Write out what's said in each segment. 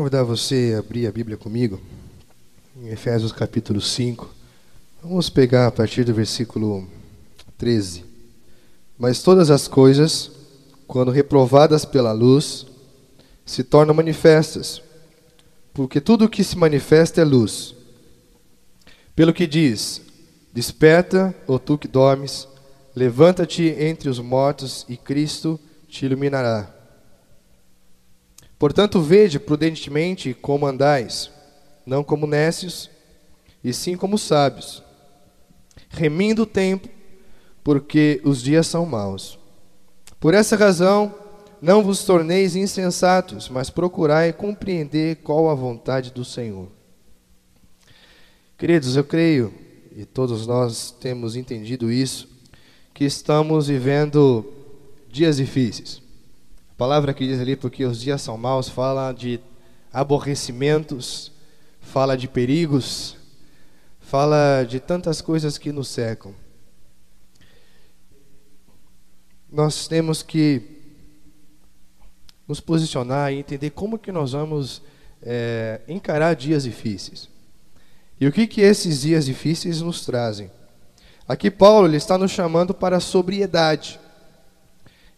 convidar você a abrir a Bíblia comigo, em Efésios capítulo 5. Vamos pegar a partir do versículo 13. Mas todas as coisas, quando reprovadas pela luz, se tornam manifestas, porque tudo o que se manifesta é luz. Pelo que diz: Desperta, ó tu que dormes, levanta-te entre os mortos e Cristo te iluminará. Portanto, vede prudentemente como andais, não como nécios, e sim como sábios, remindo o tempo, porque os dias são maus. Por essa razão, não vos torneis insensatos, mas procurai compreender qual a vontade do Senhor. Queridos, eu creio, e todos nós temos entendido isso, que estamos vivendo dias difíceis palavra que diz ali, porque os dias são maus, fala de aborrecimentos, fala de perigos, fala de tantas coisas que nos cercam. Nós temos que nos posicionar e entender como que nós vamos é, encarar dias difíceis. E o que que esses dias difíceis nos trazem? Aqui Paulo ele está nos chamando para a sobriedade.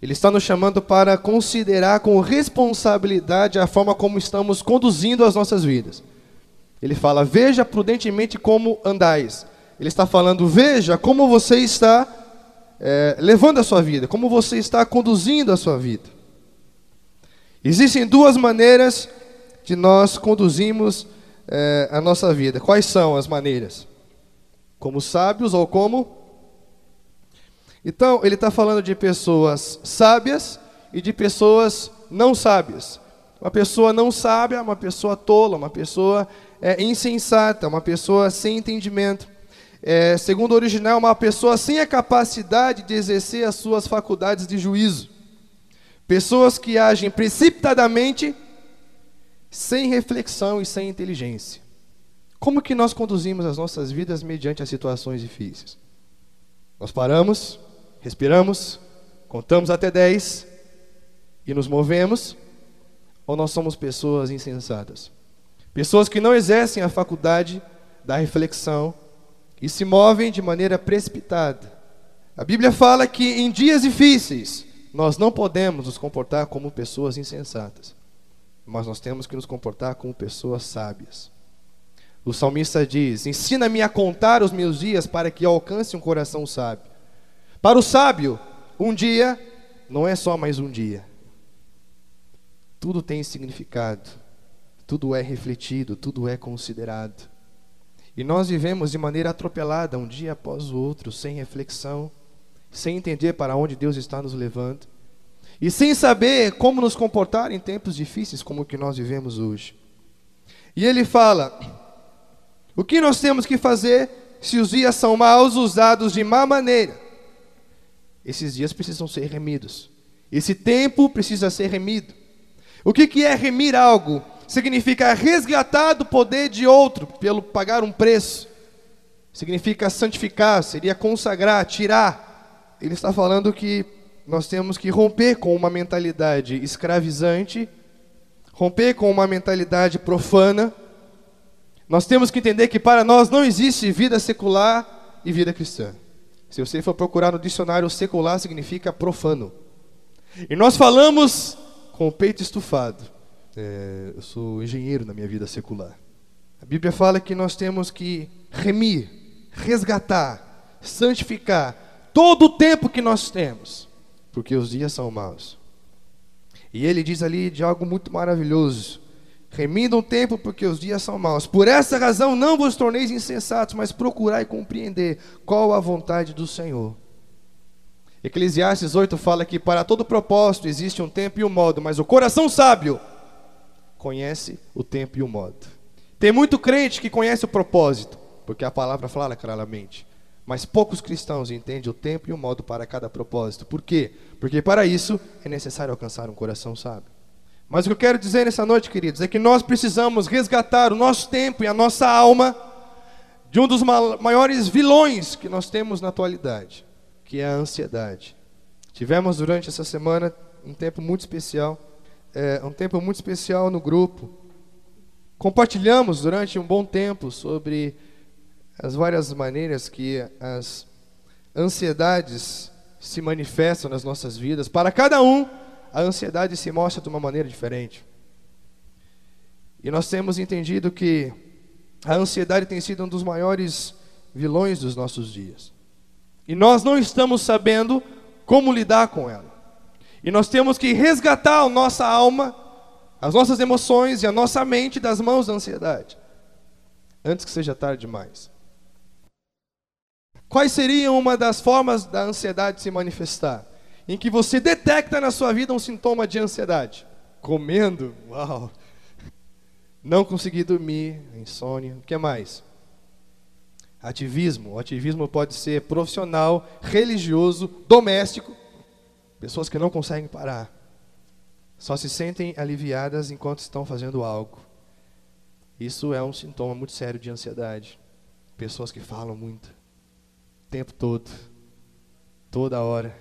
Ele está nos chamando para considerar com responsabilidade a forma como estamos conduzindo as nossas vidas. Ele fala: Veja prudentemente como andais. Ele está falando: Veja como você está é, levando a sua vida, como você está conduzindo a sua vida. Existem duas maneiras de nós conduzimos é, a nossa vida. Quais são as maneiras? Como sábios ou como então, ele está falando de pessoas sábias e de pessoas não sábias. Uma pessoa não sábia, uma pessoa tola, uma pessoa é, insensata, uma pessoa sem entendimento. É, segundo o original, uma pessoa sem a capacidade de exercer as suas faculdades de juízo. Pessoas que agem precipitadamente, sem reflexão e sem inteligência. Como que nós conduzimos as nossas vidas mediante as situações difíceis? Nós paramos, respiramos, contamos até 10 e nos movemos, ou nós somos pessoas insensatas? Pessoas que não exercem a faculdade da reflexão e se movem de maneira precipitada. A Bíblia fala que em dias difíceis nós não podemos nos comportar como pessoas insensatas, mas nós temos que nos comportar como pessoas sábias. O salmista diz: Ensina-me a contar os meus dias para que alcance um coração sábio. Para o sábio, um dia não é só mais um dia. Tudo tem significado, tudo é refletido, tudo é considerado. E nós vivemos de maneira atropelada, um dia após o outro, sem reflexão, sem entender para onde Deus está nos levando, e sem saber como nos comportar em tempos difíceis como o que nós vivemos hoje. E ele fala: o que nós temos que fazer se os dias são maus, usados de má maneira? Esses dias precisam ser remidos. Esse tempo precisa ser remido. O que, que é remir algo? Significa resgatar do poder de outro pelo pagar um preço. Significa santificar, seria consagrar, tirar. Ele está falando que nós temos que romper com uma mentalidade escravizante, romper com uma mentalidade profana. Nós temos que entender que para nós não existe vida secular e vida cristã. Se você for procurar no dicionário, secular significa profano. E nós falamos com o peito estufado. É, eu sou engenheiro na minha vida secular. A Bíblia fala que nós temos que remir, resgatar, santificar todo o tempo que nós temos, porque os dias são maus. E ele diz ali de algo muito maravilhoso. Remindo um tempo, porque os dias são maus. Por essa razão, não vos torneis insensatos, mas procurai compreender qual a vontade do Senhor. Eclesiastes 8 fala que para todo propósito existe um tempo e um modo, mas o coração sábio conhece o tempo e o modo. Tem muito crente que conhece o propósito, porque a palavra fala claramente. Mas poucos cristãos entendem o tempo e o modo para cada propósito. Por quê? Porque para isso é necessário alcançar um coração sábio. Mas o que eu quero dizer nessa noite, queridos, é que nós precisamos resgatar o nosso tempo e a nossa alma de um dos maiores vilões que nós temos na atualidade, que é a ansiedade. Tivemos durante essa semana um tempo muito especial, é, um tempo muito especial no grupo, compartilhamos durante um bom tempo sobre as várias maneiras que as ansiedades se manifestam nas nossas vidas. Para cada um, a ansiedade se mostra de uma maneira diferente. E nós temos entendido que a ansiedade tem sido um dos maiores vilões dos nossos dias. E nós não estamos sabendo como lidar com ela. E nós temos que resgatar a nossa alma as nossas emoções e a nossa mente das mãos da ansiedade, antes que seja tarde demais. Quais seriam uma das formas da ansiedade se manifestar? Em que você detecta na sua vida um sintoma de ansiedade? Comendo, uau! Não conseguir dormir, insônia, o que mais? Ativismo. O ativismo pode ser profissional, religioso, doméstico. Pessoas que não conseguem parar só se sentem aliviadas enquanto estão fazendo algo. Isso é um sintoma muito sério de ansiedade. Pessoas que falam muito, o tempo todo, toda hora.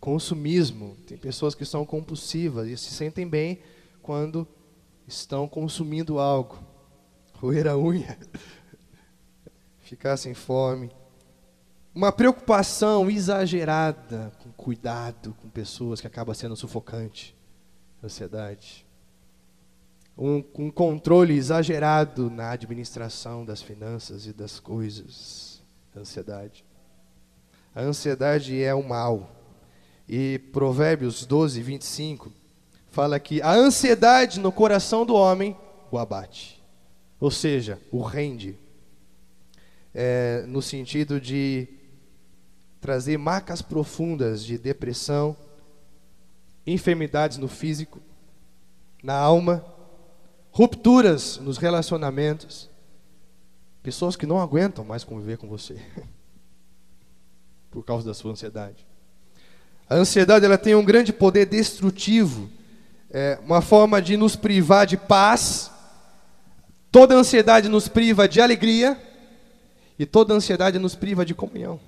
Consumismo. Tem pessoas que são compulsivas e se sentem bem quando estão consumindo algo. Roer a unha, ficar sem fome uma preocupação exagerada com cuidado com pessoas que acaba sendo sufocante, ansiedade. Um, um, controle exagerado na administração das finanças e das coisas, ansiedade. A ansiedade é o mal. E Provérbios 12, 25 fala que a ansiedade no coração do homem o abate. Ou seja, o rende. É, no sentido de trazer marcas profundas de depressão, enfermidades no físico, na alma, rupturas nos relacionamentos, pessoas que não aguentam mais conviver com você por causa da sua ansiedade. A ansiedade ela tem um grande poder destrutivo, é uma forma de nos privar de paz. Toda ansiedade nos priva de alegria e toda ansiedade nos priva de comunhão.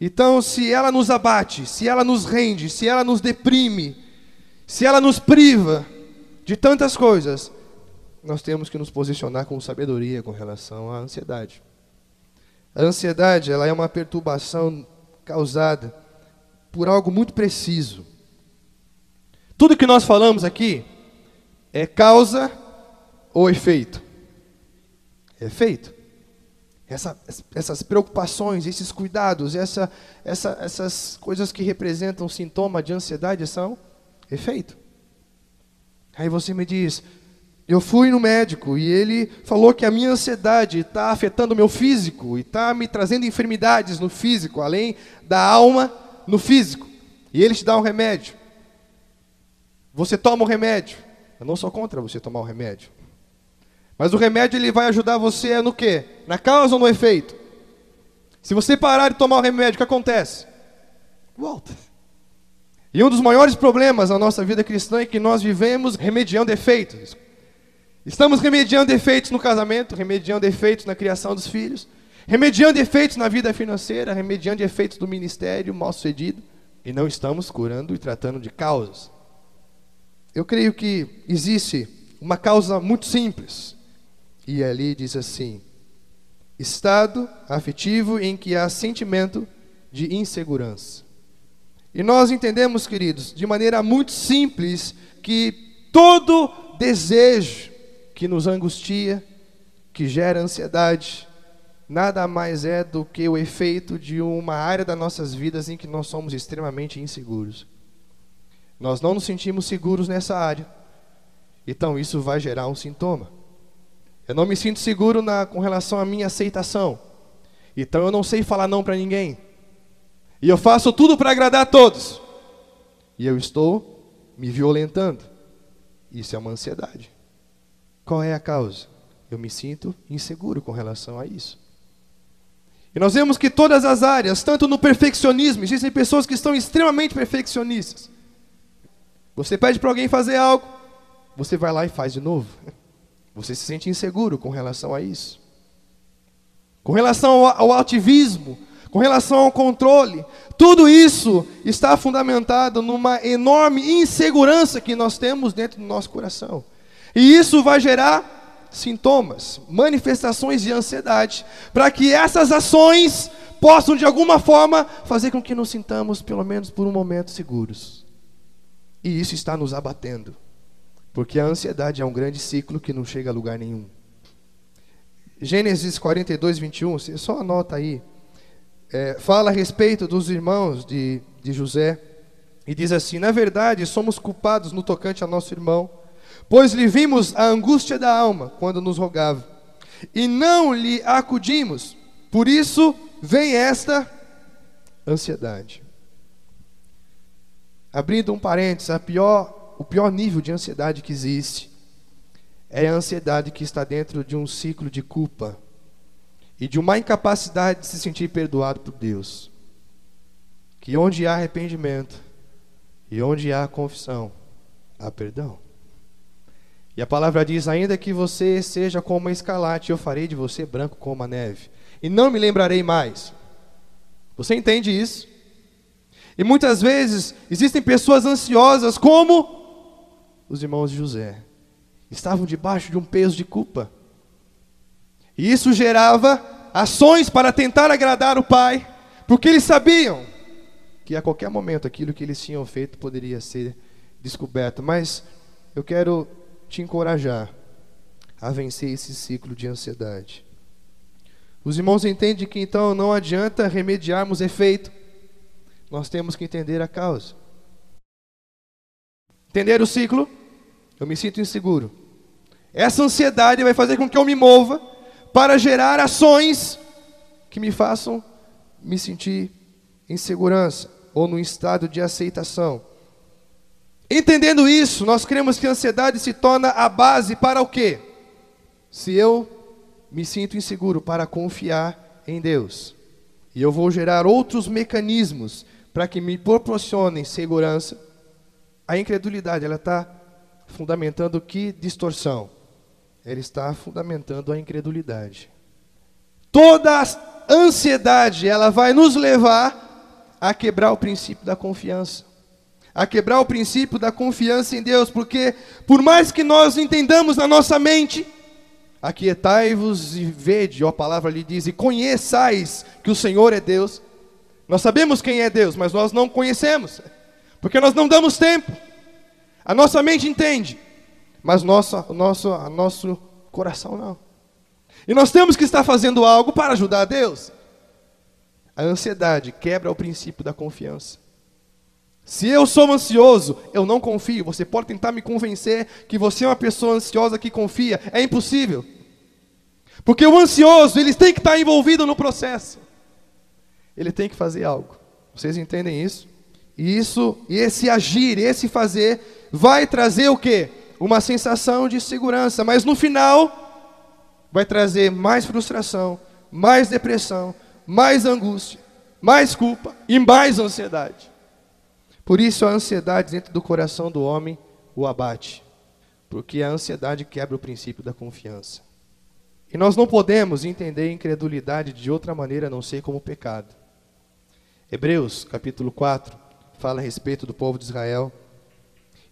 Então, se ela nos abate, se ela nos rende, se ela nos deprime, se ela nos priva de tantas coisas, nós temos que nos posicionar com sabedoria com relação à ansiedade. A ansiedade, ela é uma perturbação causada por algo muito preciso. Tudo que nós falamos aqui é causa ou efeito? Efeito. Essa, essas preocupações, esses cuidados, essa, essa, essas coisas que representam sintoma de ansiedade são efeito. Aí você me diz, eu fui no médico e ele falou que a minha ansiedade está afetando o meu físico e está me trazendo enfermidades no físico, além da alma no físico. E ele te dá um remédio. Você toma o remédio. Eu não sou contra você tomar o remédio. Mas o remédio ele vai ajudar você no quê? Na causa ou no efeito? Se você parar de tomar o remédio, o que acontece? Volta. E um dos maiores problemas na nossa vida cristã é que nós vivemos remediando efeitos. Estamos remediando efeitos no casamento, remediando efeitos na criação dos filhos, remediando efeitos na vida financeira, remediando efeitos do ministério mal sucedido, e não estamos curando e tratando de causas. Eu creio que existe uma causa muito simples, e ali diz assim: estado afetivo em que há sentimento de insegurança. E nós entendemos, queridos, de maneira muito simples, que todo desejo que nos angustia, que gera ansiedade, nada mais é do que o efeito de uma área das nossas vidas em que nós somos extremamente inseguros. Nós não nos sentimos seguros nessa área, então isso vai gerar um sintoma. Eu não me sinto seguro na, com relação à minha aceitação. Então eu não sei falar não para ninguém. E eu faço tudo para agradar a todos. E eu estou me violentando. Isso é uma ansiedade. Qual é a causa? Eu me sinto inseguro com relação a isso. E nós vemos que todas as áreas, tanto no perfeccionismo, existem pessoas que estão extremamente perfeccionistas. Você pede para alguém fazer algo, você vai lá e faz de novo. Você se sente inseguro com relação a isso. Com relação ao ativismo, com relação ao controle, tudo isso está fundamentado numa enorme insegurança que nós temos dentro do nosso coração. E isso vai gerar sintomas, manifestações de ansiedade, para que essas ações possam de alguma forma fazer com que nos sintamos, pelo menos por um momento, seguros. E isso está nos abatendo, porque a ansiedade é um grande ciclo que não chega a lugar nenhum. Gênesis 42, 21, você só anota aí, é, fala a respeito dos irmãos de, de José, e diz assim: Na verdade, somos culpados no tocante a nosso irmão, pois lhe vimos a angústia da alma quando nos rogava, e não lhe acudimos, por isso vem esta ansiedade. Abrindo um parênteses, a pior, o pior nível de ansiedade que existe é a ansiedade que está dentro de um ciclo de culpa e de uma incapacidade de se sentir perdoado por Deus. Que onde há arrependimento e onde há confissão, há perdão. E a palavra diz: ainda que você seja como uma escalate, eu farei de você branco como a neve e não me lembrarei mais. Você entende isso? E muitas vezes existem pessoas ansiosas, como os irmãos de José, estavam debaixo de um peso de culpa. E isso gerava ações para tentar agradar o pai, porque eles sabiam que a qualquer momento aquilo que eles tinham feito poderia ser descoberto. Mas eu quero te encorajar a vencer esse ciclo de ansiedade. Os irmãos entendem que então não adianta remediarmos efeito, nós temos que entender a causa. Entender o ciclo? Eu me sinto inseguro. Essa ansiedade vai fazer com que eu me mova para gerar ações que me façam me sentir em segurança ou no estado de aceitação. Entendendo isso, nós cremos que a ansiedade se torna a base para o quê? Se eu me sinto inseguro para confiar em Deus. E eu vou gerar outros mecanismos para que me proporcionem segurança. A incredulidade, ela está fundamentando que distorção? Ela está fundamentando a incredulidade. Toda ansiedade, ela vai nos levar a quebrar o princípio da confiança. A quebrar o princípio da confiança em Deus, porque por mais que nós entendamos na nossa mente, Aquietai-vos e vede, ó, a palavra lhe diz, e conheçais que o Senhor é Deus. Nós sabemos quem é Deus, mas nós não conhecemos, porque nós não damos tempo. A nossa mente entende, mas nosso, nosso, nosso coração não. E nós temos que estar fazendo algo para ajudar a Deus. A ansiedade quebra o princípio da confiança. Se eu sou ansioso, eu não confio. Você pode tentar me convencer que você é uma pessoa ansiosa que confia. É impossível. Porque o ansioso, ele tem que estar envolvido no processo. Ele tem que fazer algo. Vocês entendem isso? E isso, esse agir, esse fazer, vai trazer o quê? Uma sensação de segurança. Mas no final, vai trazer mais frustração, mais depressão, mais angústia, mais culpa e mais ansiedade. Por isso a ansiedade dentro do coração do homem o abate, porque a ansiedade quebra o princípio da confiança. E nós não podemos entender incredulidade de outra maneira a não ser como pecado. Hebreus, capítulo 4, fala a respeito do povo de Israel.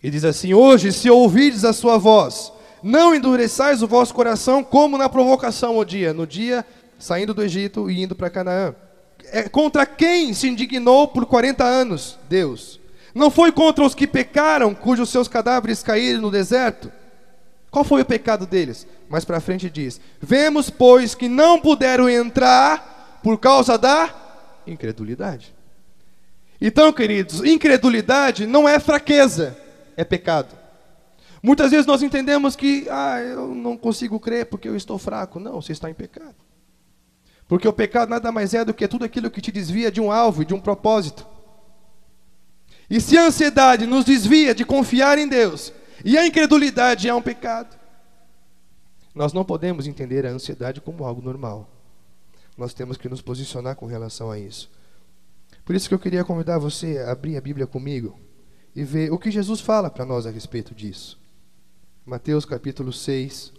E diz assim: Hoje, se ouvirdes a sua voz, não endureçais o vosso coração como na provocação o dia, no dia saindo do Egito e indo para Canaã. É contra quem se indignou por 40 anos? Deus. Não foi contra os que pecaram, cujos seus cadáveres caíram no deserto? Qual foi o pecado deles? Mais para frente diz: Vemos, pois, que não puderam entrar por causa da incredulidade. Então, queridos, incredulidade não é fraqueza, é pecado. Muitas vezes nós entendemos que, ah, eu não consigo crer porque eu estou fraco. Não, você está em pecado. Porque o pecado nada mais é do que tudo aquilo que te desvia de um alvo e de um propósito. E se a ansiedade nos desvia de confiar em Deus, e a incredulidade é um pecado, nós não podemos entender a ansiedade como algo normal. Nós temos que nos posicionar com relação a isso. Por isso que eu queria convidar você a abrir a Bíblia comigo e ver o que Jesus fala para nós a respeito disso. Mateus capítulo 6.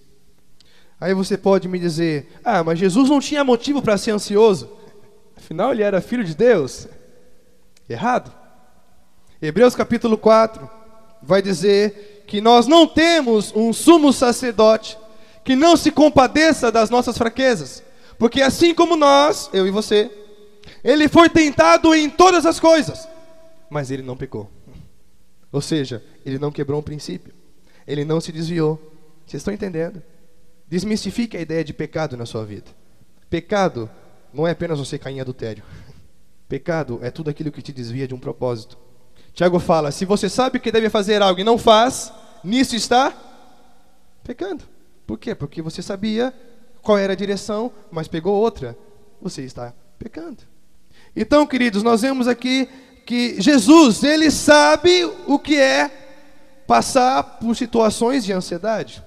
Aí você pode me dizer: "Ah, mas Jesus não tinha motivo para ser ansioso. Afinal, ele era filho de Deus." Errado. Hebreus capítulo 4, vai dizer que nós não temos um sumo sacerdote que não se compadeça das nossas fraquezas, porque assim como nós, eu e você, ele foi tentado em todas as coisas, mas ele não pecou. Ou seja, ele não quebrou um princípio, ele não se desviou. Vocês estão entendendo? Desmistifique a ideia de pecado na sua vida. Pecado não é apenas você cair em adultério. Pecado é tudo aquilo que te desvia de um propósito. Tiago fala: se você sabe que deve fazer algo e não faz, nisso está pecando. Por quê? Porque você sabia qual era a direção, mas pegou outra. Você está pecando. Então, queridos, nós vemos aqui que Jesus, ele sabe o que é passar por situações de ansiedade.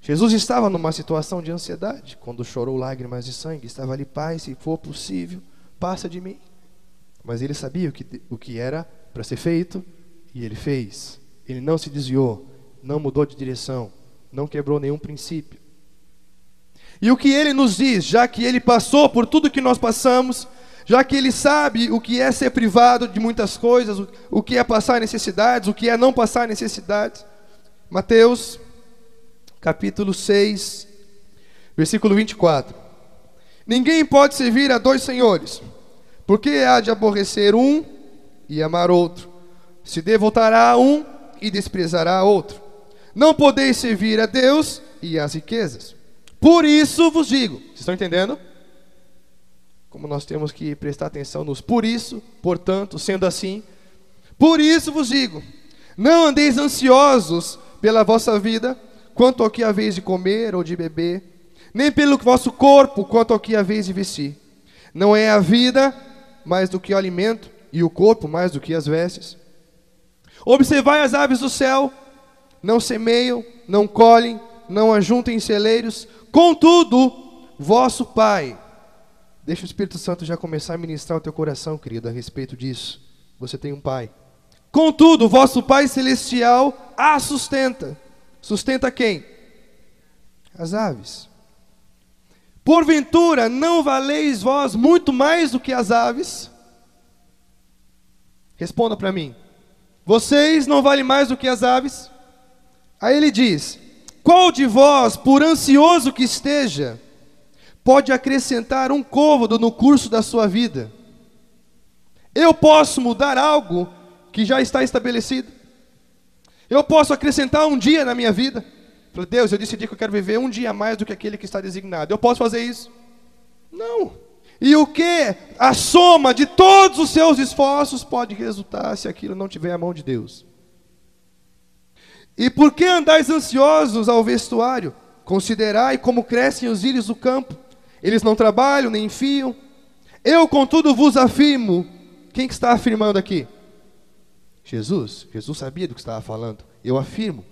Jesus estava numa situação de ansiedade, quando chorou lágrimas de sangue, estava ali, Pai, se for possível, passa de mim. Mas ele sabia o que, o que era para ser feito e ele fez. Ele não se desviou, não mudou de direção, não quebrou nenhum princípio. E o que ele nos diz, já que ele passou por tudo que nós passamos, já que ele sabe o que é ser privado de muitas coisas, o que é passar necessidades, o que é não passar necessidades. Mateus, capítulo 6, versículo 24. Ninguém pode servir a dois senhores, porque há de aborrecer um e amar outro, se devotará a um e desprezará a outro. Não podeis servir a Deus e às riquezas. Por isso vos digo, vocês estão entendendo? Como nós temos que prestar atenção nos por isso, portanto, sendo assim, por isso vos digo: não andeis ansiosos pela vossa vida, quanto ao que haveis de comer ou de beber, nem pelo vosso corpo, quanto ao que haveis de vestir. Não é a vida mais do que o alimento, e o corpo mais do que as vestes. Observai as aves do céu, não semeiam, não colhem, não ajuntem celeiros, contudo, vosso Pai. Deixa o Espírito Santo já começar a ministrar o teu coração, querido, a respeito disso. Você tem um Pai. Contudo, vosso Pai Celestial a sustenta. Sustenta quem? As aves. Porventura, não valeis vós muito mais do que as aves? Responda para mim. Vocês não valem mais do que as aves? Aí ele diz: Qual de vós, por ansioso que esteja, pode acrescentar um côvado no curso da sua vida? Eu posso mudar algo que já está estabelecido? Eu posso acrescentar um dia na minha vida? Falei, Deus, eu decidi que eu quero viver um dia mais do que aquele que está designado. Eu posso fazer isso? Não. E o que? A soma de todos os seus esforços pode resultar se aquilo não tiver a mão de Deus. E por que andais ansiosos ao vestuário? Considerai como crescem os íris do campo. Eles não trabalham nem enfiam. Eu, contudo, vos afirmo. Quem que está afirmando aqui? Jesus. Jesus sabia do que estava falando. Eu afirmo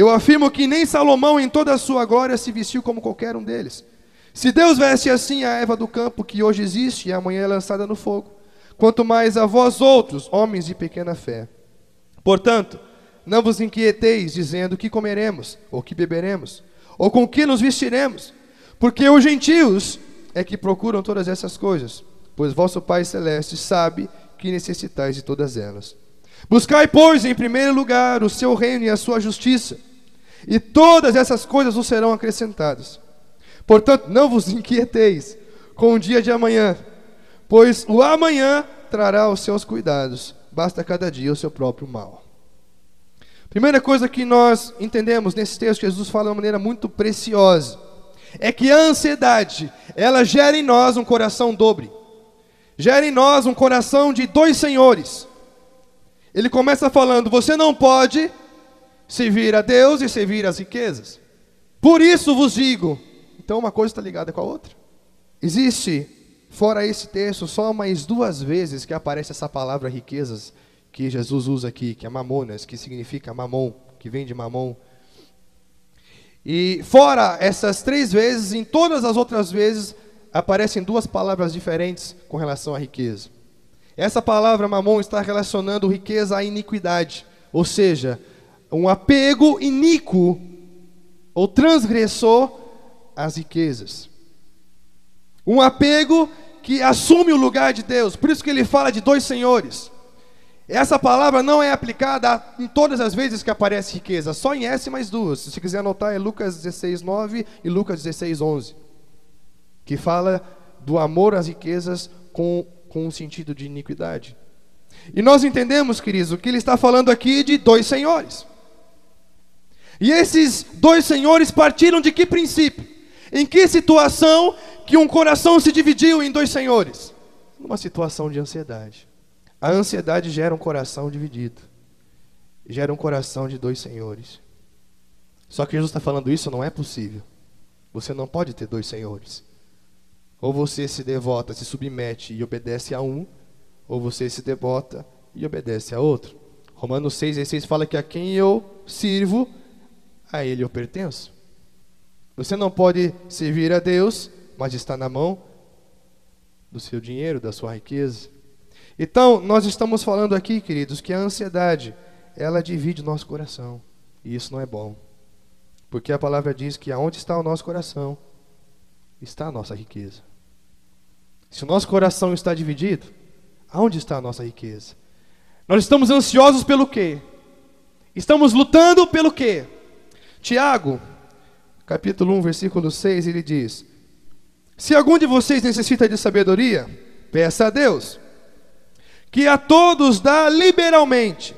eu afirmo que nem Salomão, em toda a sua glória, se vestiu como qualquer um deles. Se Deus veste assim a erva do campo, que hoje existe e amanhã é lançada no fogo, quanto mais a vós outros, homens de pequena fé. Portanto, não vos inquieteis, dizendo que comeremos, ou que beberemos, ou com que nos vestiremos, porque os gentios é que procuram todas essas coisas, pois vosso Pai Celeste sabe que necessitais de todas elas. Buscai, pois, em primeiro lugar o seu reino e a sua justiça, e todas essas coisas vos serão acrescentadas. Portanto, não vos inquieteis com o dia de amanhã, pois o amanhã trará os seus cuidados, basta cada dia o seu próprio mal. Primeira coisa que nós entendemos nesse texto, Jesus fala de uma maneira muito preciosa, é que a ansiedade, ela gera em nós um coração dobre, gera em nós um coração de dois senhores. Ele começa falando: você não pode servir a Deus e servir as riquezas. Por isso vos digo. Então uma coisa está ligada com a outra. Existe, fora esse texto, só mais duas vezes que aparece essa palavra riquezas que Jesus usa aqui, que é mamonas, que significa mamon, que vem de mamon. E fora essas três vezes, em todas as outras vezes, aparecem duas palavras diferentes com relação à riqueza. Essa palavra mamon está relacionando riqueza à iniquidade, ou seja, um apego iníquo ou transgressor às riquezas. Um apego que assume o lugar de Deus. Por isso que ele fala de dois senhores. Essa palavra não é aplicada em todas as vezes que aparece riqueza, só em S mais duas. Se você quiser anotar, é Lucas 16, 9 e Lucas 16, 11. Que fala do amor às riquezas com, com um sentido de iniquidade. E nós entendemos, queridos, o que ele está falando aqui de dois senhores. E esses dois senhores partiram de que princípio? Em que situação que um coração se dividiu em dois senhores? Numa situação de ansiedade. A ansiedade gera um coração dividido. Gera um coração de dois senhores. Só que Jesus está falando isso não é possível. Você não pode ter dois senhores. Ou você se devota, se submete e obedece a um, ou você se devota e obedece a outro. Romanos 6, 6 fala que a quem eu sirvo, a ele eu pertenço. Você não pode servir a Deus, mas está na mão do seu dinheiro, da sua riqueza. Então, nós estamos falando aqui, queridos, que a ansiedade, ela divide o nosso coração. E isso não é bom. Porque a palavra diz que aonde está o nosso coração, está a nossa riqueza. Se o nosso coração está dividido, aonde está a nossa riqueza? Nós estamos ansiosos pelo quê? Estamos lutando pelo quê? Tiago, capítulo 1, versículo 6, ele diz: Se algum de vocês necessita de sabedoria, peça a Deus, que a todos dá liberalmente.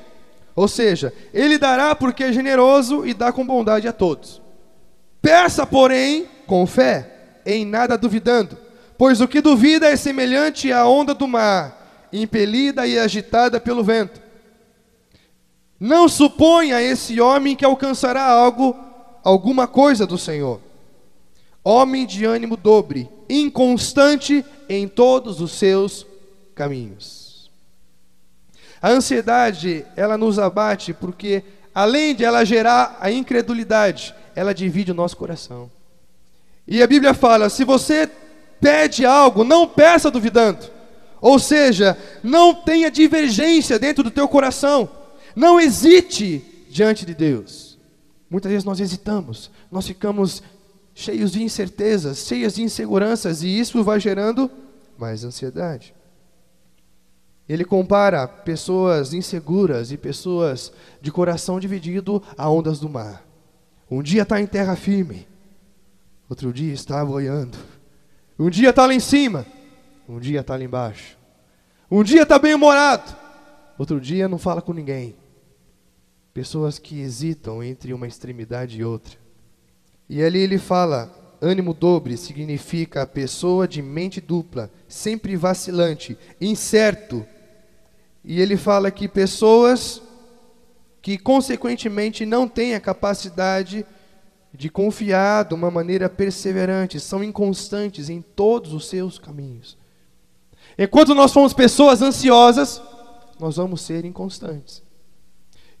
Ou seja, ele dará porque é generoso e dá com bondade a todos. Peça, porém, com fé, em nada duvidando, pois o que duvida é semelhante à onda do mar, impelida e agitada pelo vento. Não suponha esse homem que alcançará algo alguma coisa do Senhor. Homem de ânimo dobre, inconstante em todos os seus caminhos. A ansiedade, ela nos abate porque além de ela gerar a incredulidade, ela divide o nosso coração. E a Bíblia fala: se você pede algo, não peça duvidando. Ou seja, não tenha divergência dentro do teu coração. Não hesite diante de Deus. Muitas vezes nós hesitamos, nós ficamos cheios de incertezas, cheios de inseguranças, e isso vai gerando mais ansiedade. Ele compara pessoas inseguras e pessoas de coração dividido a ondas do mar. Um dia está em terra firme, outro dia está boiando. Um dia está lá em cima, um dia está lá embaixo. Um dia está bem humorado, outro dia não fala com ninguém. Pessoas que hesitam entre uma extremidade e outra. E ali ele fala: ânimo dobre significa pessoa de mente dupla, sempre vacilante, incerto. E ele fala que pessoas que, consequentemente, não têm a capacidade de confiar de uma maneira perseverante, são inconstantes em todos os seus caminhos. Enquanto nós somos pessoas ansiosas, nós vamos ser inconstantes.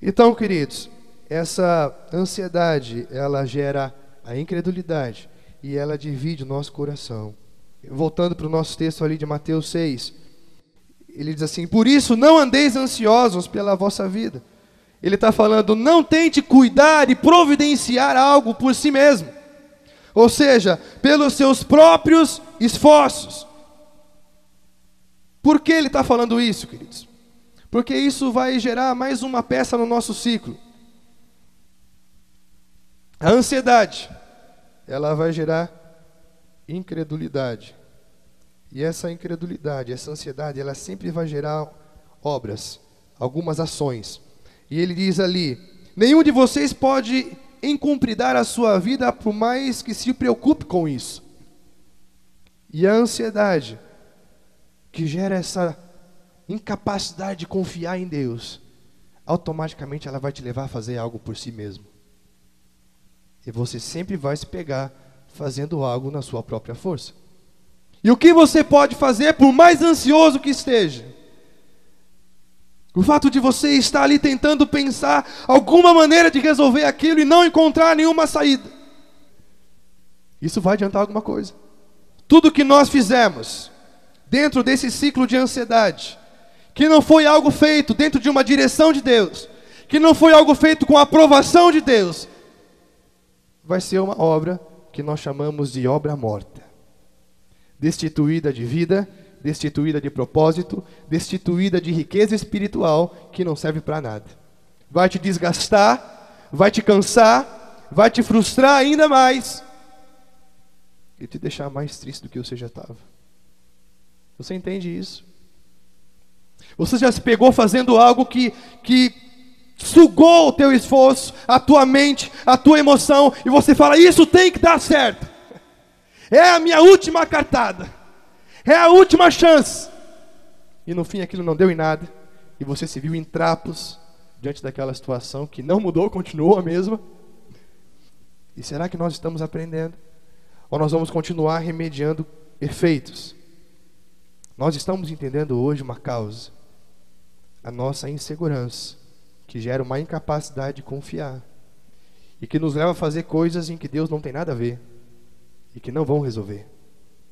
Então, queridos, essa ansiedade, ela gera a incredulidade e ela divide o nosso coração. Voltando para o nosso texto ali de Mateus 6, ele diz assim: Por isso não andeis ansiosos pela vossa vida. Ele está falando, não tente cuidar e providenciar algo por si mesmo, ou seja, pelos seus próprios esforços. Por que ele está falando isso, queridos? porque isso vai gerar mais uma peça no nosso ciclo. A ansiedade, ela vai gerar incredulidade. E essa incredulidade, essa ansiedade, ela sempre vai gerar obras, algumas ações. E ele diz ali: nenhum de vocês pode encumpridar a sua vida por mais que se preocupe com isso. E a ansiedade, que gera essa incapacidade de confiar em Deus, automaticamente ela vai te levar a fazer algo por si mesmo. E você sempre vai se pegar fazendo algo na sua própria força. E o que você pode fazer, por mais ansioso que esteja? O fato de você estar ali tentando pensar alguma maneira de resolver aquilo e não encontrar nenhuma saída. Isso vai adiantar alguma coisa. Tudo que nós fizemos dentro desse ciclo de ansiedade, que não foi algo feito dentro de uma direção de Deus, que não foi algo feito com a aprovação de Deus, vai ser uma obra que nós chamamos de obra morta, destituída de vida, destituída de propósito, destituída de riqueza espiritual que não serve para nada. Vai te desgastar, vai te cansar, vai te frustrar ainda mais e te deixar mais triste do que você já estava. Você entende isso? Você já se pegou fazendo algo que, que sugou o teu esforço, a tua mente, a tua emoção, e você fala: Isso tem que dar certo. É a minha última cartada, é a última chance. E no fim aquilo não deu em nada, e você se viu em trapos diante daquela situação que não mudou, continuou a mesma. E será que nós estamos aprendendo? Ou nós vamos continuar remediando efeitos? Nós estamos entendendo hoje uma causa, a nossa insegurança, que gera uma incapacidade de confiar e que nos leva a fazer coisas em que Deus não tem nada a ver e que não vão resolver.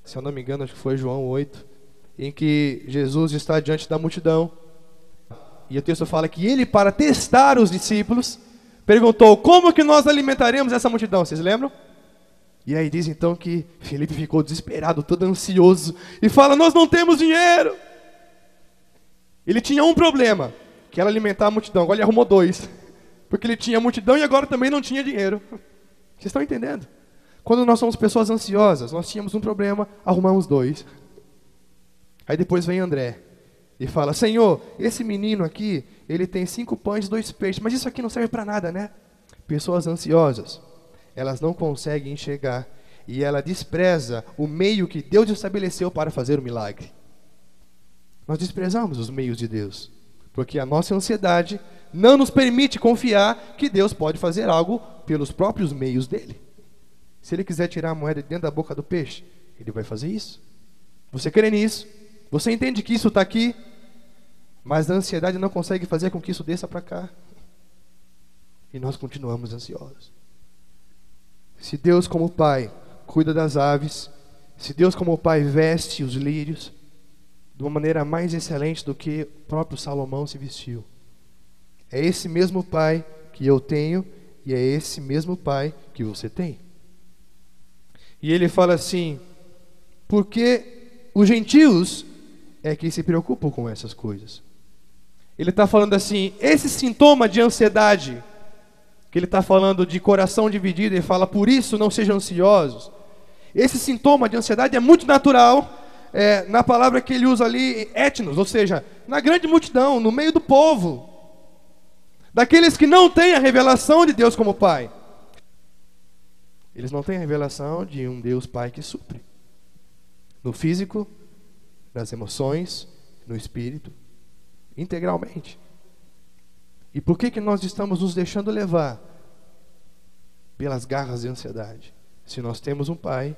Se eu não me engano, acho que foi João 8, em que Jesus está diante da multidão e o texto fala que ele, para testar os discípulos, perguntou: Como que nós alimentaremos essa multidão? Vocês lembram? E aí diz então que Felipe ficou desesperado, todo ansioso, e fala: Nós não temos dinheiro. Ele tinha um problema, que era alimentar a multidão. Agora ele arrumou dois, porque ele tinha multidão e agora também não tinha dinheiro. Vocês estão entendendo? Quando nós somos pessoas ansiosas, nós tínhamos um problema, arrumamos dois. Aí depois vem André e fala: Senhor, esse menino aqui, ele tem cinco pães e dois peixes, mas isso aqui não serve para nada, né? Pessoas ansiosas elas não conseguem enxergar e ela despreza o meio que Deus estabeleceu para fazer o milagre. Nós desprezamos os meios de Deus, porque a nossa ansiedade não nos permite confiar que Deus pode fazer algo pelos próprios meios dele. Se ele quiser tirar a moeda de dentro da boca do peixe, ele vai fazer isso. Você crê nisso? Você entende que isso está aqui? Mas a ansiedade não consegue fazer com que isso desça para cá. E nós continuamos ansiosos. Se Deus, como Pai, cuida das aves, se Deus, como Pai, veste os lírios de uma maneira mais excelente do que o próprio Salomão se vestiu, é esse mesmo Pai que eu tenho e é esse mesmo Pai que você tem. E ele fala assim: porque os gentios é que se preocupam com essas coisas. Ele está falando assim: esse sintoma de ansiedade que ele está falando de coração dividido, ele fala, por isso não sejam ansiosos. Esse sintoma de ansiedade é muito natural é, na palavra que ele usa ali, etnos, ou seja, na grande multidão, no meio do povo, daqueles que não têm a revelação de Deus como Pai. Eles não têm a revelação de um Deus Pai que supre. No físico, nas emoções, no espírito, integralmente. E por que, que nós estamos nos deixando levar pelas garras de ansiedade? Se nós temos um pai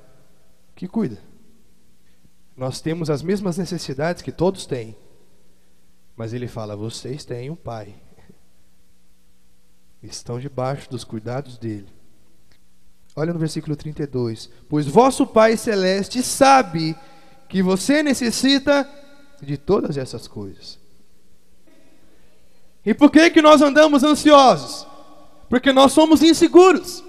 que cuida. Nós temos as mesmas necessidades que todos têm. Mas ele fala: vocês têm um pai. Estão debaixo dos cuidados dele. Olha no versículo 32. Pois vosso Pai Celeste sabe que você necessita de todas essas coisas. E por que, que nós andamos ansiosos? Porque nós somos inseguros.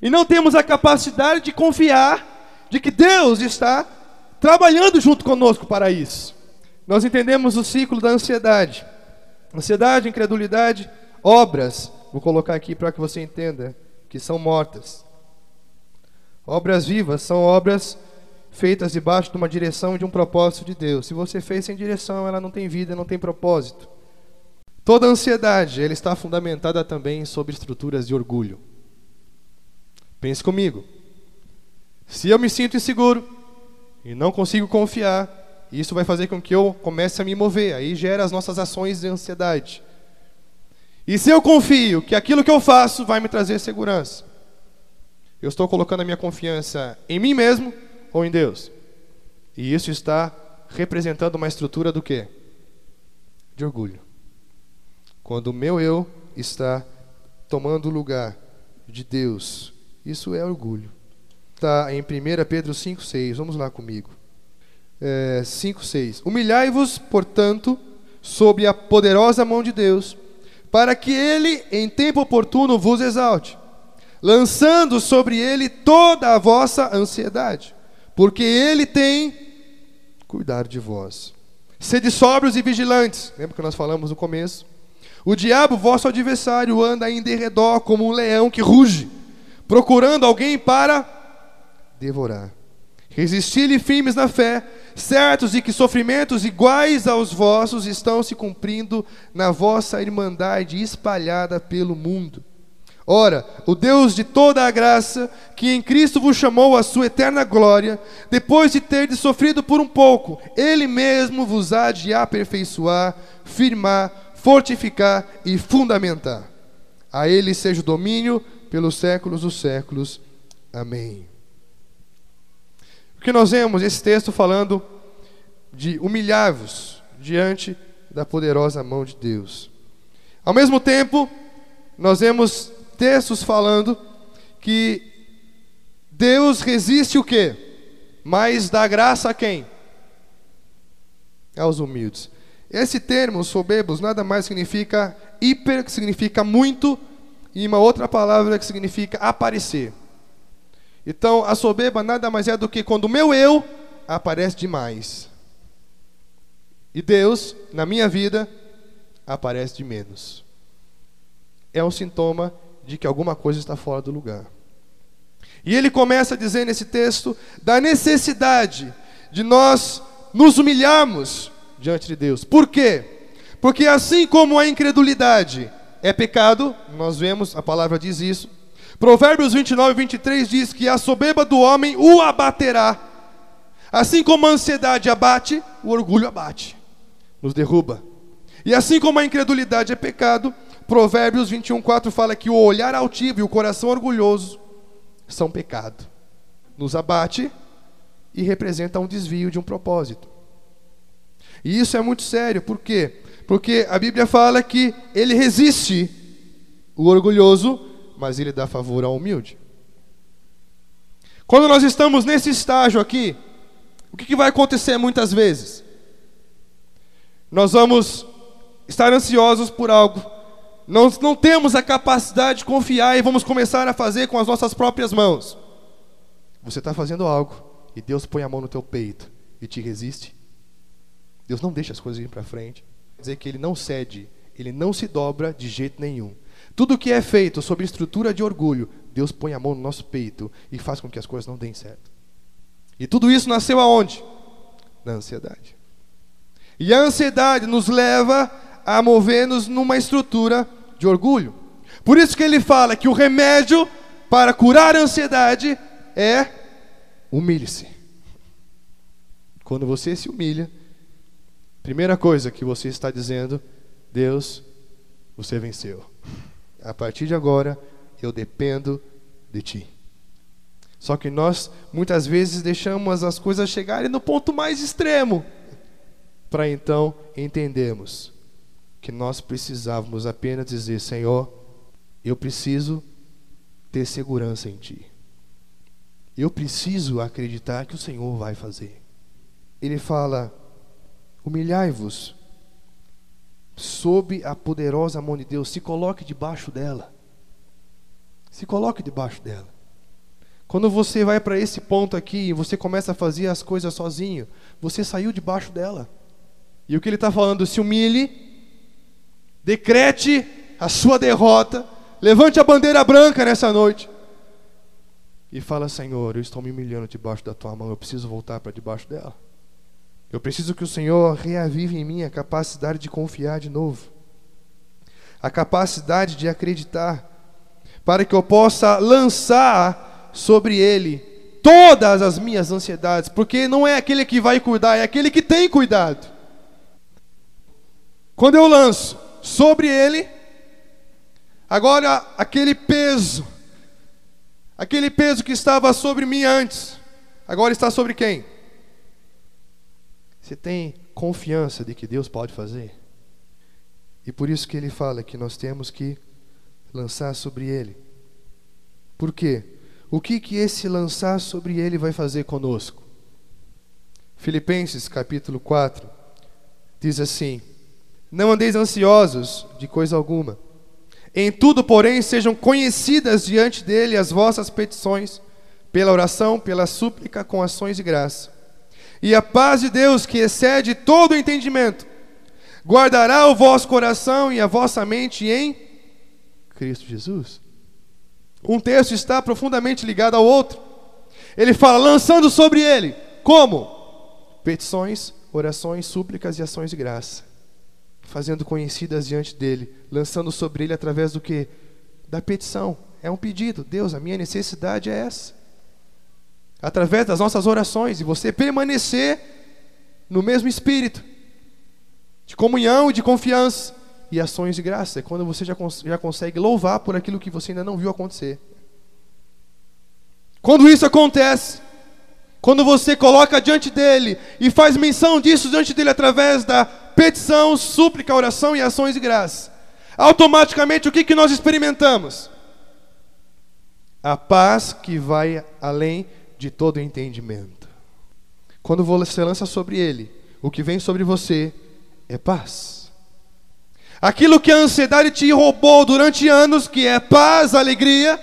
E não temos a capacidade de confiar de que Deus está trabalhando junto conosco para isso. Nós entendemos o ciclo da ansiedade. Ansiedade, incredulidade, obras. Vou colocar aqui para que você entenda que são mortas. Obras vivas são obras feitas debaixo de uma direção e de um propósito de Deus. Se você fez sem direção, ela não tem vida, não tem propósito. Toda ansiedade, ela está fundamentada também sobre estruturas de orgulho. Pense comigo. Se eu me sinto inseguro e não consigo confiar, isso vai fazer com que eu comece a me mover. Aí gera as nossas ações de ansiedade. E se eu confio que aquilo que eu faço vai me trazer segurança, eu estou colocando a minha confiança em mim mesmo ou em Deus? E isso está representando uma estrutura do quê? De orgulho. Quando o meu eu está tomando o lugar de Deus, isso é orgulho. Está em 1 Pedro 5,6. Vamos lá comigo. É, 5,6. Humilhai-vos, portanto, sob a poderosa mão de Deus, para que ele, em tempo oportuno, vos exalte, lançando sobre ele toda a vossa ansiedade, porque ele tem cuidar de vós. Sede sóbrios e vigilantes. Lembra que nós falamos no começo? O diabo, vosso adversário, anda em derredor como um leão que ruge, procurando alguém para devorar. Resisti-lhe firmes na fé, certos de que sofrimentos iguais aos vossos estão se cumprindo na vossa irmandade espalhada pelo mundo. Ora, o Deus de toda a graça, que em Cristo vos chamou à sua eterna glória, depois de terdes sofrido por um pouco, Ele mesmo vos há de aperfeiçoar, firmar, fortificar e fundamentar. A Ele seja o domínio pelos séculos dos séculos. Amém. O que nós vemos esse texto falando de humilhar-vos diante da poderosa mão de Deus. Ao mesmo tempo, nós vemos textos falando que Deus resiste o quê? Mas dá graça a quem? Aos humildes. Esse termo, soberbos, nada mais significa hiper, que significa muito, e uma outra palavra que significa aparecer. Então, a soberba nada mais é do que quando o meu eu aparece demais. E Deus, na minha vida, aparece de menos. É um sintoma de que alguma coisa está fora do lugar. E ele começa a dizer nesse texto da necessidade de nós nos humilharmos diante de Deus. Por quê? Porque assim como a incredulidade é pecado, nós vemos, a palavra diz isso. Provérbios 29 e 23 diz que a soberba do homem o abaterá. Assim como a ansiedade abate, o orgulho abate, nos derruba. E assim como a incredulidade é pecado, Provérbios 21, 4 fala que o olhar altivo e o coração orgulhoso são pecado. Nos abate e representa um desvio de um propósito. E isso é muito sério, por quê? Porque a Bíblia fala que ele resiste o orgulhoso, mas ele dá favor ao humilde. Quando nós estamos nesse estágio aqui, o que, que vai acontecer muitas vezes? Nós vamos estar ansiosos por algo, nós não temos a capacidade de confiar e vamos começar a fazer com as nossas próprias mãos. Você está fazendo algo e Deus põe a mão no teu peito e te resiste. Deus não deixa as coisas ir para frente. Quer dizer que Ele não cede, Ele não se dobra de jeito nenhum. Tudo que é feito sob estrutura de orgulho, Deus põe a mão no nosso peito e faz com que as coisas não deem certo. E tudo isso nasceu aonde? Na ansiedade. E a ansiedade nos leva a mover-nos numa estrutura de orgulho. Por isso que ele fala que o remédio para curar a ansiedade é humilhe-se. Quando você se humilha, primeira coisa que você está dizendo, Deus, você venceu. A partir de agora, eu dependo de ti. Só que nós muitas vezes deixamos as coisas chegarem no ponto mais extremo, para então entendermos que nós precisávamos apenas dizer: Senhor, eu preciso ter segurança em Ti. Eu preciso acreditar que o Senhor vai fazer. Ele fala: humilhai-vos sob a poderosa mão de Deus, se coloque debaixo dela. Se coloque debaixo dela. Quando você vai para esse ponto aqui e você começa a fazer as coisas sozinho, você saiu debaixo dela. E o que ele está falando, se humilhe decrete a sua derrota, levante a bandeira branca nessa noite e fala: Senhor, eu estou me humilhando debaixo da tua mão, eu preciso voltar para debaixo dela. Eu preciso que o Senhor reavive em mim a capacidade de confiar de novo, a capacidade de acreditar, para que eu possa lançar sobre Ele todas as minhas ansiedades, porque não é aquele que vai cuidar, é aquele que tem cuidado. Quando eu lanço sobre ele. Agora, aquele peso, aquele peso que estava sobre mim antes, agora está sobre quem? Você tem confiança de que Deus pode fazer? E por isso que ele fala que nós temos que lançar sobre ele. Por quê? O que que esse lançar sobre ele vai fazer conosco? Filipenses capítulo 4 diz assim: não andeis ansiosos de coisa alguma. Em tudo, porém, sejam conhecidas diante dele as vossas petições, pela oração, pela súplica, com ações de graça. E a paz de Deus, que excede todo o entendimento, guardará o vosso coração e a vossa mente em Cristo Jesus. Um texto está profundamente ligado ao outro. Ele fala, lançando sobre ele, como? Petições, orações, súplicas e ações de graça. Fazendo conhecidas diante dele, lançando sobre ele através do que? Da petição. É um pedido. Deus, a minha necessidade é essa. Através das nossas orações, e você permanecer no mesmo espírito, de comunhão e de confiança, e ações de graça. É quando você já, cons já consegue louvar por aquilo que você ainda não viu acontecer. Quando isso acontece, quando você coloca diante dele e faz menção disso diante dele através da petição, súplica, oração e ações de graça, automaticamente o que, que nós experimentamos? A paz que vai além de todo entendimento. Quando você lança sobre ele, o que vem sobre você é paz. Aquilo que a ansiedade te roubou durante anos, que é paz, alegria,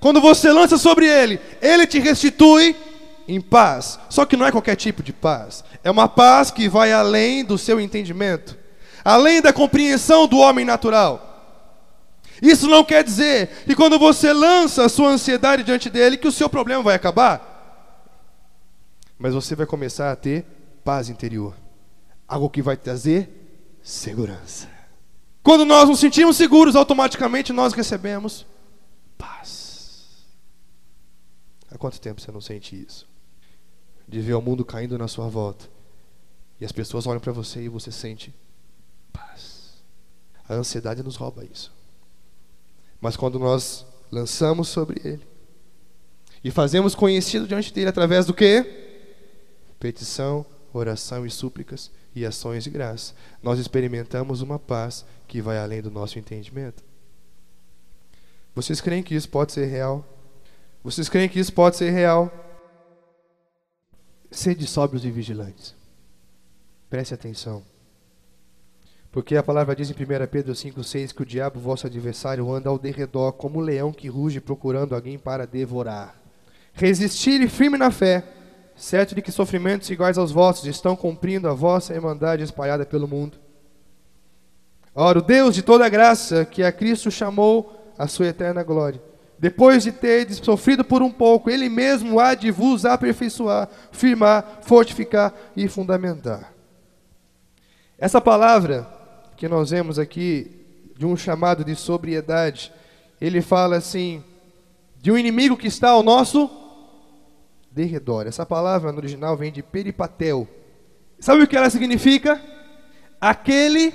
quando você lança sobre ele, ele te restitui em paz. Só que não é qualquer tipo de paz. É uma paz que vai além do seu entendimento, além da compreensão do homem natural. Isso não quer dizer que quando você lança a sua ansiedade diante dele, que o seu problema vai acabar. Mas você vai começar a ter paz interior. Algo que vai trazer segurança. Quando nós nos sentimos seguros, automaticamente nós recebemos paz. Há quanto tempo você não sente isso? De ver o mundo caindo na sua volta. E as pessoas olham para você e você sente paz. A ansiedade nos rouba isso. Mas quando nós lançamos sobre ele e fazemos conhecido diante dele através do que? Petição, oração e súplicas e ações de graça, nós experimentamos uma paz que vai além do nosso entendimento. Vocês creem que isso pode ser real? Vocês creem que isso pode ser real? Sede sóbrios e vigilantes. Preste atenção. Porque a palavra diz em 1 Pedro 5,6 que o diabo, vosso adversário, anda ao derredor como um leão que ruge procurando alguém para devorar. Resistir-lhe firme na fé, certo de que sofrimentos iguais aos vossos estão cumprindo a vossa irmandade espalhada pelo mundo. Ora, o Deus de toda graça, que a Cristo chamou a sua eterna glória, depois de ter sofrido por um pouco, Ele mesmo há de vos aperfeiçoar, firmar, fortificar e fundamentar. Essa palavra que nós vemos aqui, de um chamado de sobriedade, ele fala assim, de um inimigo que está ao nosso derredor. Essa palavra no original vem de peripatel. Sabe o que ela significa? Aquele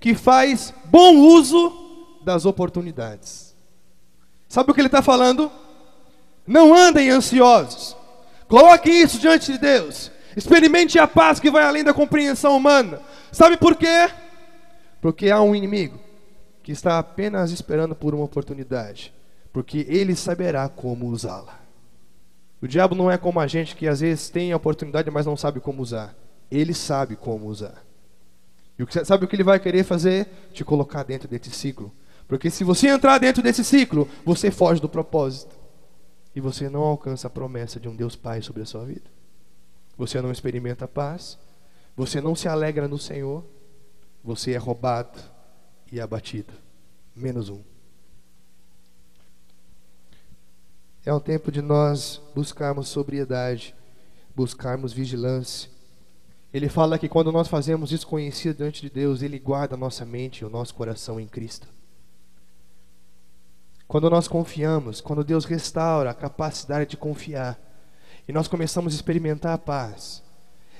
que faz bom uso das oportunidades. Sabe o que ele está falando? Não andem ansiosos. Coloque isso diante de Deus. Experimente a paz que vai além da compreensão humana. Sabe por quê? Porque há um inimigo que está apenas esperando por uma oportunidade, porque ele saberá como usá-la. O diabo não é como a gente que às vezes tem a oportunidade, mas não sabe como usar. Ele sabe como usar. E sabe o que ele vai querer fazer? Te colocar dentro desse ciclo porque se você entrar dentro desse ciclo, você foge do propósito. E você não alcança a promessa de um Deus Pai sobre a sua vida. Você não experimenta paz. Você não se alegra no Senhor. Você é roubado e abatido. Menos um. É um tempo de nós buscarmos sobriedade, buscarmos vigilância. Ele fala que quando nós fazemos isso conhecido diante de Deus, Ele guarda a nossa mente e o nosso coração em Cristo. Quando nós confiamos, quando Deus restaura a capacidade de confiar, e nós começamos a experimentar a paz,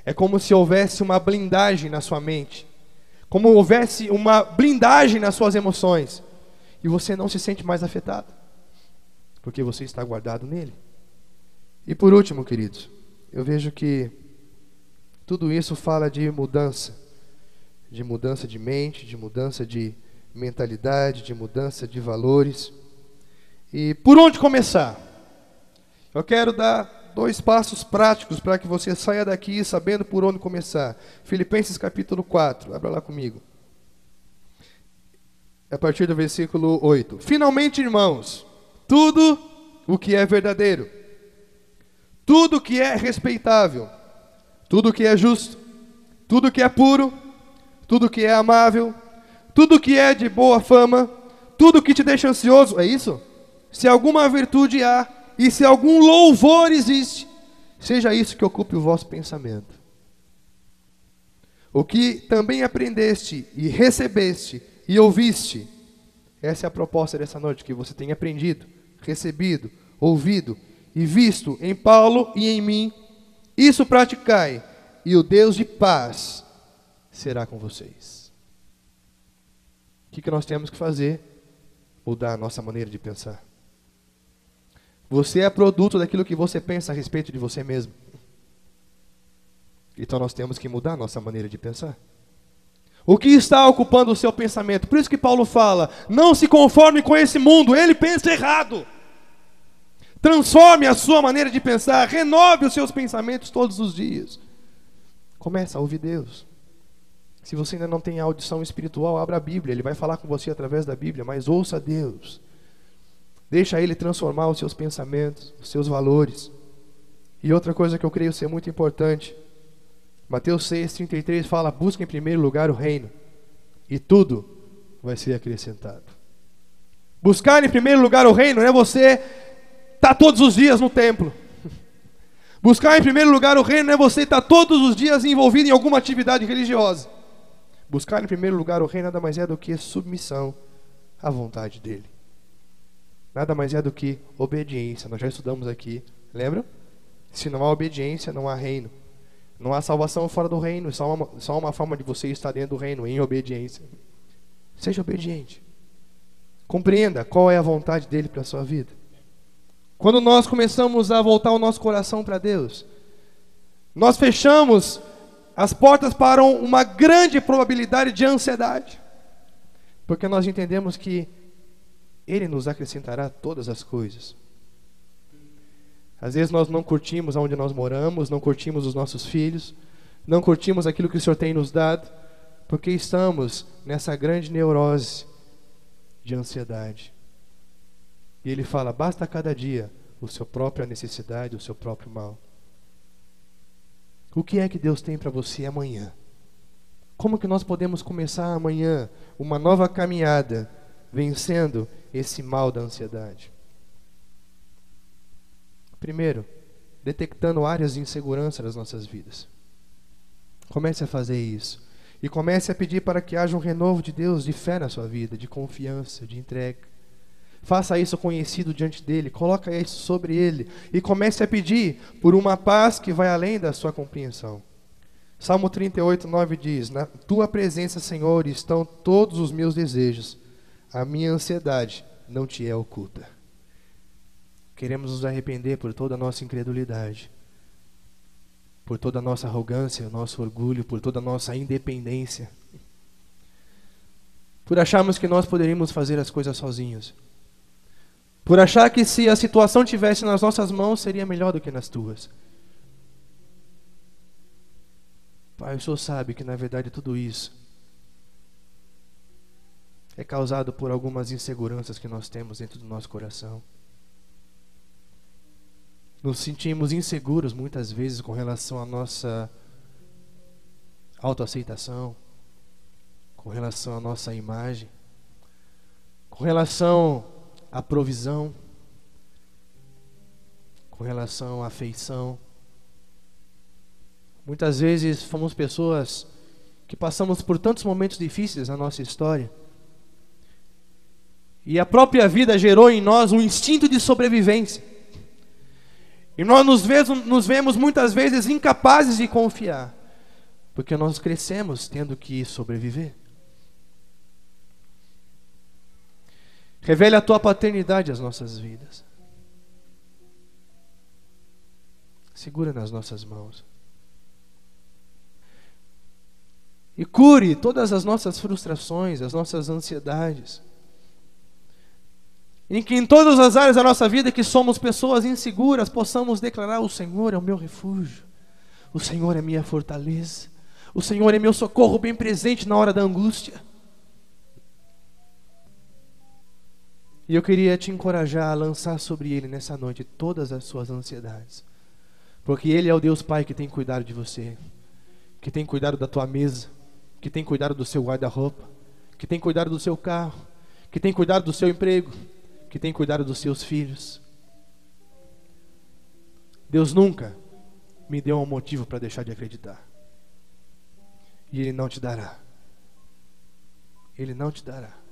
é como se houvesse uma blindagem na sua mente, como houvesse uma blindagem nas suas emoções, e você não se sente mais afetado, porque você está guardado nele. E por último, queridos, eu vejo que tudo isso fala de mudança, de mudança de mente, de mudança de mentalidade, de mudança de valores. E por onde começar? Eu quero dar dois passos práticos para que você saia daqui sabendo por onde começar. Filipenses capítulo 4, abra lá comigo. A partir do versículo 8. Finalmente, irmãos, tudo o que é verdadeiro, tudo o que é respeitável, tudo que é justo, tudo que é puro, tudo que é amável, tudo que é de boa fama, tudo que te deixa ansioso, é isso? Se alguma virtude há e se algum louvor existe, seja isso que ocupe o vosso pensamento. O que também aprendeste e recebeste e ouviste, essa é a proposta dessa noite, que você tenha aprendido, recebido, ouvido e visto em Paulo e em mim, isso praticai, e o Deus de paz será com vocês. O que, que nós temos que fazer? Mudar a nossa maneira de pensar. Você é produto daquilo que você pensa a respeito de você mesmo. Então nós temos que mudar nossa maneira de pensar. O que está ocupando o seu pensamento? Por isso que Paulo fala: não se conforme com esse mundo, ele pensa errado. Transforme a sua maneira de pensar, renove os seus pensamentos todos os dias. Começa a ouvir Deus. Se você ainda não tem audição espiritual, abra a Bíblia, ele vai falar com você através da Bíblia, mas ouça Deus. Deixa ele transformar os seus pensamentos, os seus valores. E outra coisa que eu creio ser muito importante, Mateus 6:33 fala: "Busque em primeiro lugar o reino, e tudo vai ser acrescentado". Buscar em primeiro lugar o reino não é você estar tá todos os dias no templo. Buscar em primeiro lugar o reino não é você estar tá todos os dias envolvido em alguma atividade religiosa. Buscar em primeiro lugar o reino nada mais é do que submissão à vontade dele. Nada mais é do que obediência. Nós já estudamos aqui, lembra? Se não há obediência, não há reino. Não há salvação fora do reino, só uma, só uma forma de você estar dentro do reino, em obediência. Seja obediente. Compreenda qual é a vontade dele para a sua vida. Quando nós começamos a voltar o nosso coração para Deus, nós fechamos as portas para uma grande probabilidade de ansiedade. Porque nós entendemos que Ele nos acrescentará todas as coisas. Às vezes nós não curtimos onde nós moramos, não curtimos os nossos filhos, não curtimos aquilo que o Senhor tem nos dado, porque estamos nessa grande neurose de ansiedade. E ele fala: basta cada dia o seu própria necessidade, o seu próprio mal. O que é que Deus tem para você amanhã? Como que nós podemos começar amanhã uma nova caminhada vencendo esse mal da ansiedade? Primeiro, detectando áreas de insegurança das nossas vidas. Comece a fazer isso. E comece a pedir para que haja um renovo de Deus, de fé na sua vida, de confiança, de entrega. Faça isso conhecido diante dele, coloca isso sobre ele e comece a pedir por uma paz que vai além da sua compreensão. Salmo 38, 9 diz: Na tua presença, Senhor, estão todos os meus desejos, a minha ansiedade não te é oculta. Queremos nos arrepender por toda a nossa incredulidade, por toda a nossa arrogância, o nosso orgulho, por toda a nossa independência, por acharmos que nós poderíamos fazer as coisas sozinhos, por achar que se a situação tivesse nas nossas mãos seria melhor do que nas tuas. Pai, o Senhor sabe que na verdade tudo isso é causado por algumas inseguranças que nós temos dentro do nosso coração. Nos sentimos inseguros muitas vezes com relação à nossa autoaceitação, com relação à nossa imagem, com relação à provisão, com relação à afeição. Muitas vezes fomos pessoas que passamos por tantos momentos difíceis na nossa história. E a própria vida gerou em nós um instinto de sobrevivência. E nós nos vemos, nos vemos muitas vezes incapazes de confiar, porque nós crescemos tendo que sobreviver. Revele a tua paternidade às nossas vidas. Segura nas nossas mãos. E cure todas as nossas frustrações, as nossas ansiedades em que em todas as áreas da nossa vida que somos pessoas inseguras, possamos declarar: o Senhor é o meu refúgio, o Senhor é minha fortaleza, o Senhor é meu socorro bem presente na hora da angústia. E eu queria te encorajar a lançar sobre Ele nessa noite todas as suas ansiedades, Porque Ele é o Deus Pai que tem cuidado de você, que tem cuidado da tua mesa, que tem cuidado do seu guarda-roupa, que tem cuidado do seu carro, que tem cuidado do seu emprego, que tem cuidado dos seus filhos. Deus nunca me deu um motivo para deixar de acreditar. E Ele não te dará. Ele não te dará.